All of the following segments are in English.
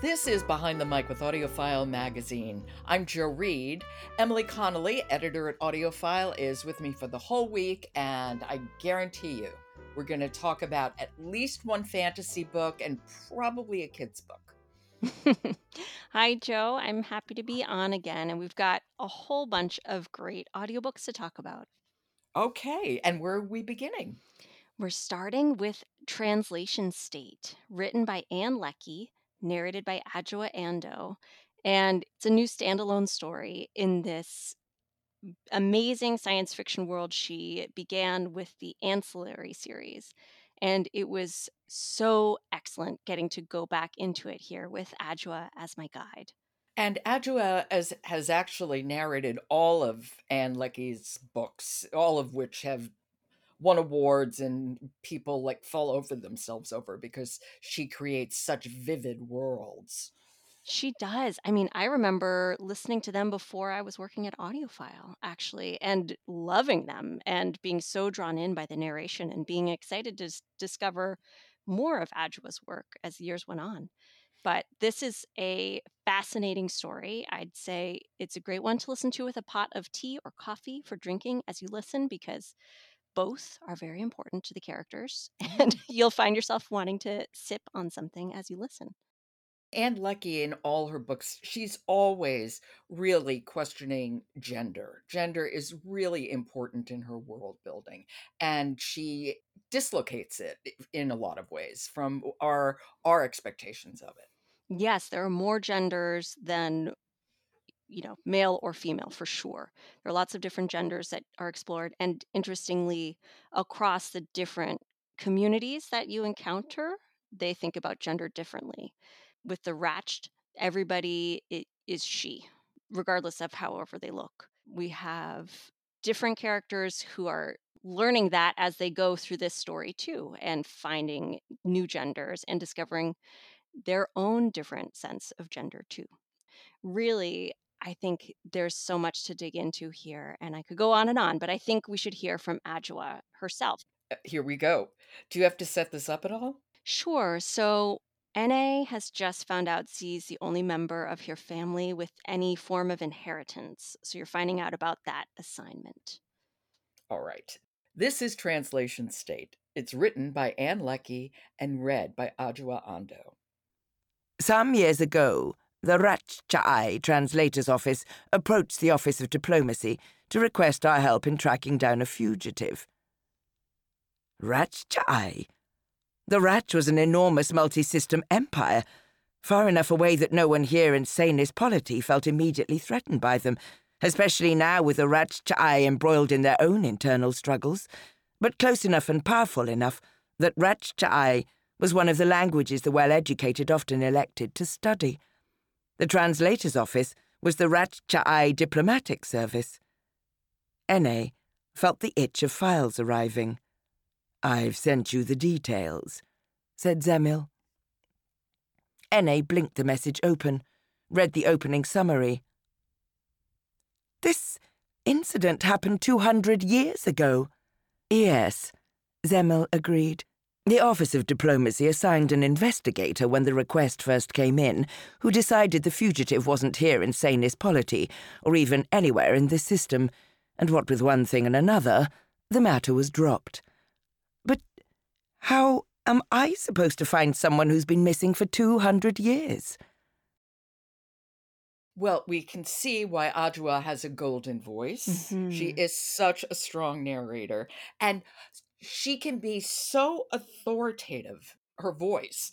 This is Behind the Mic with AudioFile Magazine. I'm Jo Reed. Emily Connelly, editor at AudioFile, is with me for the whole week, and I guarantee you we're going to talk about at least one fantasy book and probably a kid's book. Hi, Jo. I'm happy to be on again, and we've got a whole bunch of great audiobooks to talk about. Okay, and where are we beginning? We're starting with Translation State, written by Ann Leckie narrated by Adjoa Andoh. And it's a new standalone story in this amazing science fiction world. She began with the Ancillary series. And it was so excellent getting to go back into it here with Adjoa as my guide. And Adjoa has, has actually narrated all of Ann Leckie's books, all of which have won awards and people like fall over themselves over because she creates such vivid worlds. She does. I mean, I remember listening to them before I was working at AudioFile, actually, and loving them and being so drawn in by the narration and being excited to s- discover more of Adjoa's work as the years went on. But this is a fascinating story. I'd say it's a great one to listen to with a pot of tea or coffee for drinking as you listen because both are very important to the characters, mm-hmm. and you'll find yourself wanting to sip on something as you listen. And Leckie, in all her books, she's always really questioning gender. Gender is really important in her world building, and she dislocates it in a lot of ways from our our expectations of it. Yes, there are more genders than you know, male or female for sure. There are lots of different genders that are explored. And interestingly, across the different communities that you encounter, they think about gender differently. With the Radch, everybody is she, regardless of however they look. We have different characters who are learning that as they go through this story too and finding new genders and discovering their own different sense of gender too really I think there's so much to dig into here, and I could go on and on, but I think we should hear from Adjoa herself. Uh, Here we go. Do you have to set this up at all? Sure. So, Enae has just found out Z's the only member of her family with any form of inheritance. So, you're finding out about that assignment. All right. This is Translation State. It's written by Ann Leckie and read by Adjoa Andoh. Some years ago, the Radchaai Translator's Office approached the Office of Diplomacy to request our help in tracking down a fugitive. Radchaai? The Radch was an enormous multi system empire, far enough away that no one here in Saeniss Polity felt immediately threatened by them, especially now with the Radchaai embroiled in their own internal struggles, but close enough and powerful enough that Radchaai was one of the languages the well educated often elected to study. The translator's office was the Radchaai Diplomatic Service. Enae felt the itch of files arriving. I've sent you the details, said Zemil. Enae blinked the message open, read the opening summary. This incident happened 200 years ago. Yes, Zemil agreed. The Office of Diplomacy assigned an investigator when the request first came in, who decided the fugitive wasn't here in Saeniss Polity, or even anywhere in this system, and what with one thing and another, the matter was dropped. But how am I supposed to find someone who's been missing for 200 years? Well, we can see why Adjoa has a golden voice. She Mhm. is such a strong narrator, and she can be so authoritative, her voice,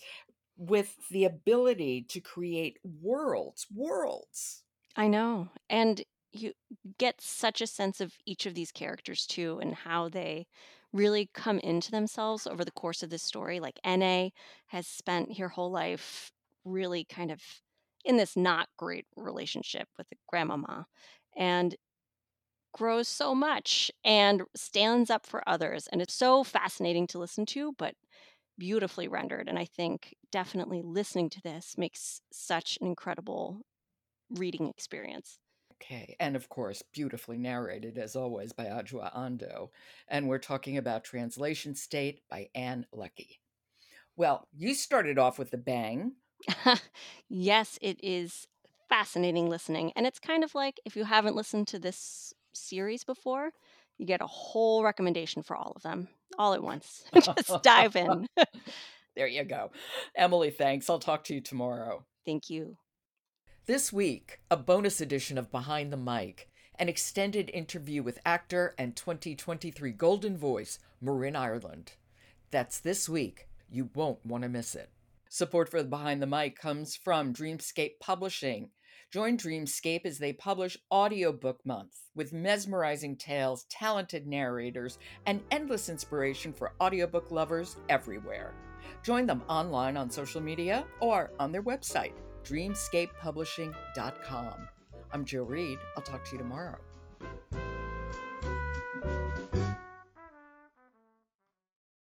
with the ability to create worlds, worlds. I know. And you get such a sense of each of these characters too and how they really come into themselves over the course of this story. Like Enae has spent her whole life really kind of in this not great relationship with the grandmama and grows so much and stands up for others. And it's so fascinating to listen to, but beautifully rendered. And I think definitely listening to this makes such an incredible reading experience. Okay, and of course, beautifully narrated as always by Adjoa Andoh. And we're talking about Translation State by Ann Leckie. Well, you started off with a bang. yes, it is fascinating listening. And it's kind of like if you haven't listened to this series before, you get a whole recommendation for all of them all at once. Just dive in. there you go. Emily, thanks. I'll talk to you tomorrow. Thank you. This week, a bonus edition of Behind the Mic, an extended interview with actor and 2023 Golden Voice, Marin Ireland. That's this week. You won't want to miss it. Support for Behind the Mic comes from Dreamscape Publishing. Join Dreamscape as they publish Audiobook Month with mesmerizing tales, talented narrators, and endless inspiration for audiobook lovers everywhere. Join them online on social media or on their website, dreamscapepublishing.com. I'm Jill Reed. I'll talk to you tomorrow.